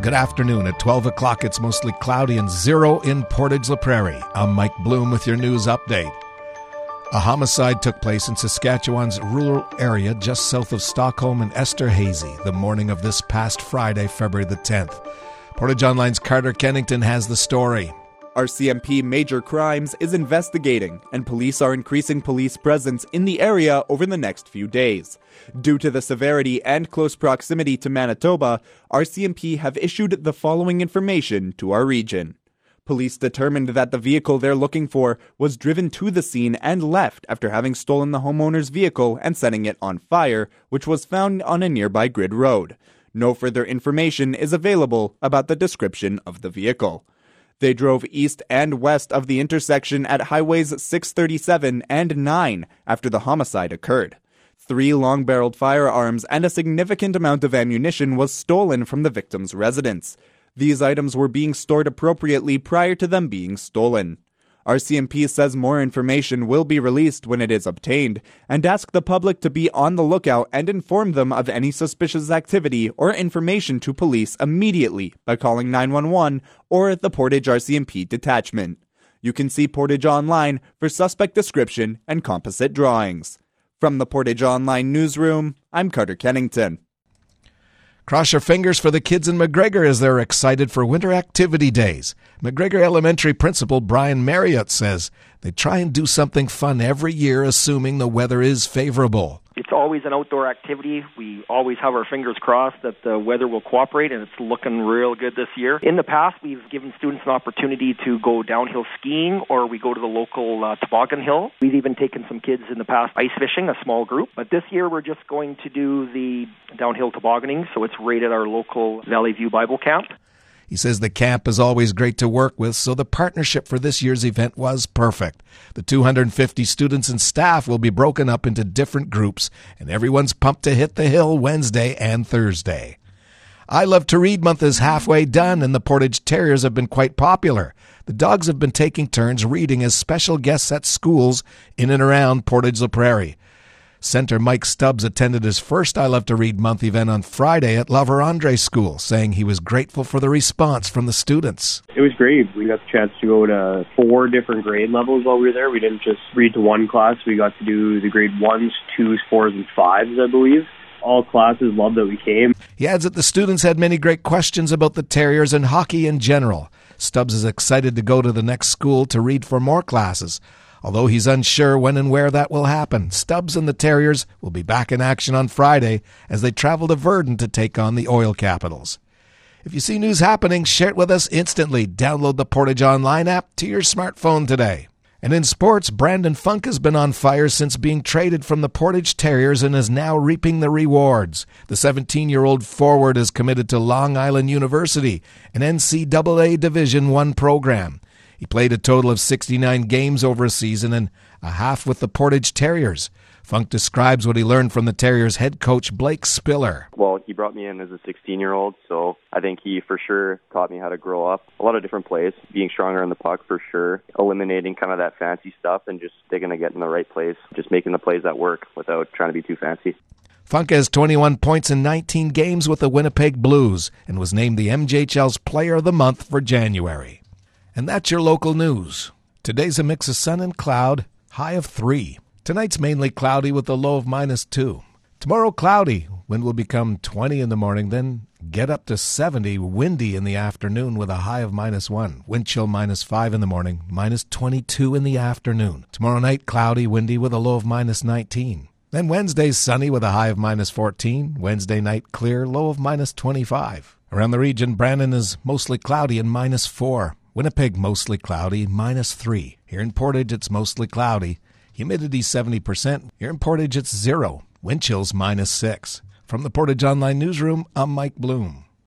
Good afternoon. At 12 o'clock, it's mostly cloudy and zero in Portage La Prairie. I'm Mike Bloom with your news update. A homicide took place in Saskatchewan's rural area just south of Stockholm and Esterhazy the morning of this past Friday, February the 10th. Portage Online's Carter Kennington has the story. RCMP Major Crimes is investigating, and police are increasing police presence in the area over the next few days. Due to the severity and close proximity to Manitoba, RCMP have issued the following information to our region. Police determined that the vehicle they're looking for was driven to the scene and left after having stolen the homeowner's vehicle and setting it on fire, which was found on a nearby grid road. No further information is available about the description of the vehicle. They drove east and west of the intersection at highways 637 and 9 after the homicide occurred. Three long barreled firearms and a significant amount of ammunition was stolen from the victim's residence. These items were being stored appropriately prior to them being stolen. RCMP says more information will be released when it is obtained and ask the public to be on the lookout and inform them of any suspicious activity or information to police immediately by calling 911 or the Portage RCMP detachment. You can see Portage online for suspect description and composite drawings. From the Portage Online newsroom, I'm Carter Kennington. Cross your fingers for the kids in MacGregor as they're excited for winter activity days. MacGregor Elementary Principal Brian Marriott says they try and do something fun every year, assuming the weather is favorable it's always an outdoor activity. We always have our fingers crossed that the weather will cooperate, and it's looking real good this year. In the past, we've given students an opportunity to go downhill skiing, or we go to the local uh, toboggan hill. We've even taken some kids in the past ice fishing, a small group. But this year, we're just going to do the downhill tobogganing, so it's right at our local Valley View Bible Camp. He says the camp is always great to work with, so the partnership for this year's event was perfect. The 250 students and staff will be broken up into different groups, and everyone's pumped to hit the hill Wednesday and Thursday. I Love to Read month is halfway done, and the Portage Terriers have been quite popular. The dogs have been taking turns reading as special guests at schools in and around Portage La Prairie. Center Mike Stubbs attended his first I Love to Read month event on Friday at La Vérendrye School, saying he was grateful for the response from the students. It was great. We got the chance to go to four different grade levels while we were there. We didn't just read to one class. We got to do the grade ones, twos, fours, and fives, I believe all classes loved that we came. He adds that the students had many great questions about the Terriers and hockey in general. Stubbs is excited to go to the next school to read for more classes. Although he's unsure when and where that will happen, Stubbs and the Terriers will be back in action on Friday as they travel to Virden to take on the Oil Capitals. If you see news happening, share it with us instantly. Download the Portage Online app to your smartphone today. And in sports, Brandon Funk has been on fire since being traded from the Portage Terriers and is now reaping the rewards. The 17 year old forward is committed to Long Island University, an NCAA Division I program. He played a total of 69 games over a season and a half with the Portage Terriers. Funk describes what he learned from the Terriers head coach Blake Spiller. Well, he brought me in as a 16 year old, so I think he for sure taught me how to grow up. A lot of different plays, being stronger on the puck for sure, eliminating kind of that fancy stuff and just sticking to get in the right place, just making the plays that work without trying to be too fancy. Funk has 21 points in 19 games with the Winnipeg Blues and was named the MJHL's Player of the Month for January. And that's your local news. Today's a mix of sun and cloud, high of 3. Tonight's mainly cloudy with a low of minus 2. Tomorrow, cloudy. Wind will become 20 in the morning, then get up to 70, windy in the afternoon with a high of minus 1. Wind chill minus 5 in the morning, minus 22 in the afternoon. Tomorrow night, cloudy, windy with a low of minus 19. Then Wednesday, sunny with a high of minus 14. Wednesday night, clear, low of minus 25. Around the region, Brandon is mostly cloudy and minus 4. Winnipeg, mostly cloudy, minus 3. Here in Portage, it's mostly cloudy. Humidity 70%. Here in Portage, it's 0. Wind chills minus 6. From the Portage Online Newsroom, I'm Mike Bloom.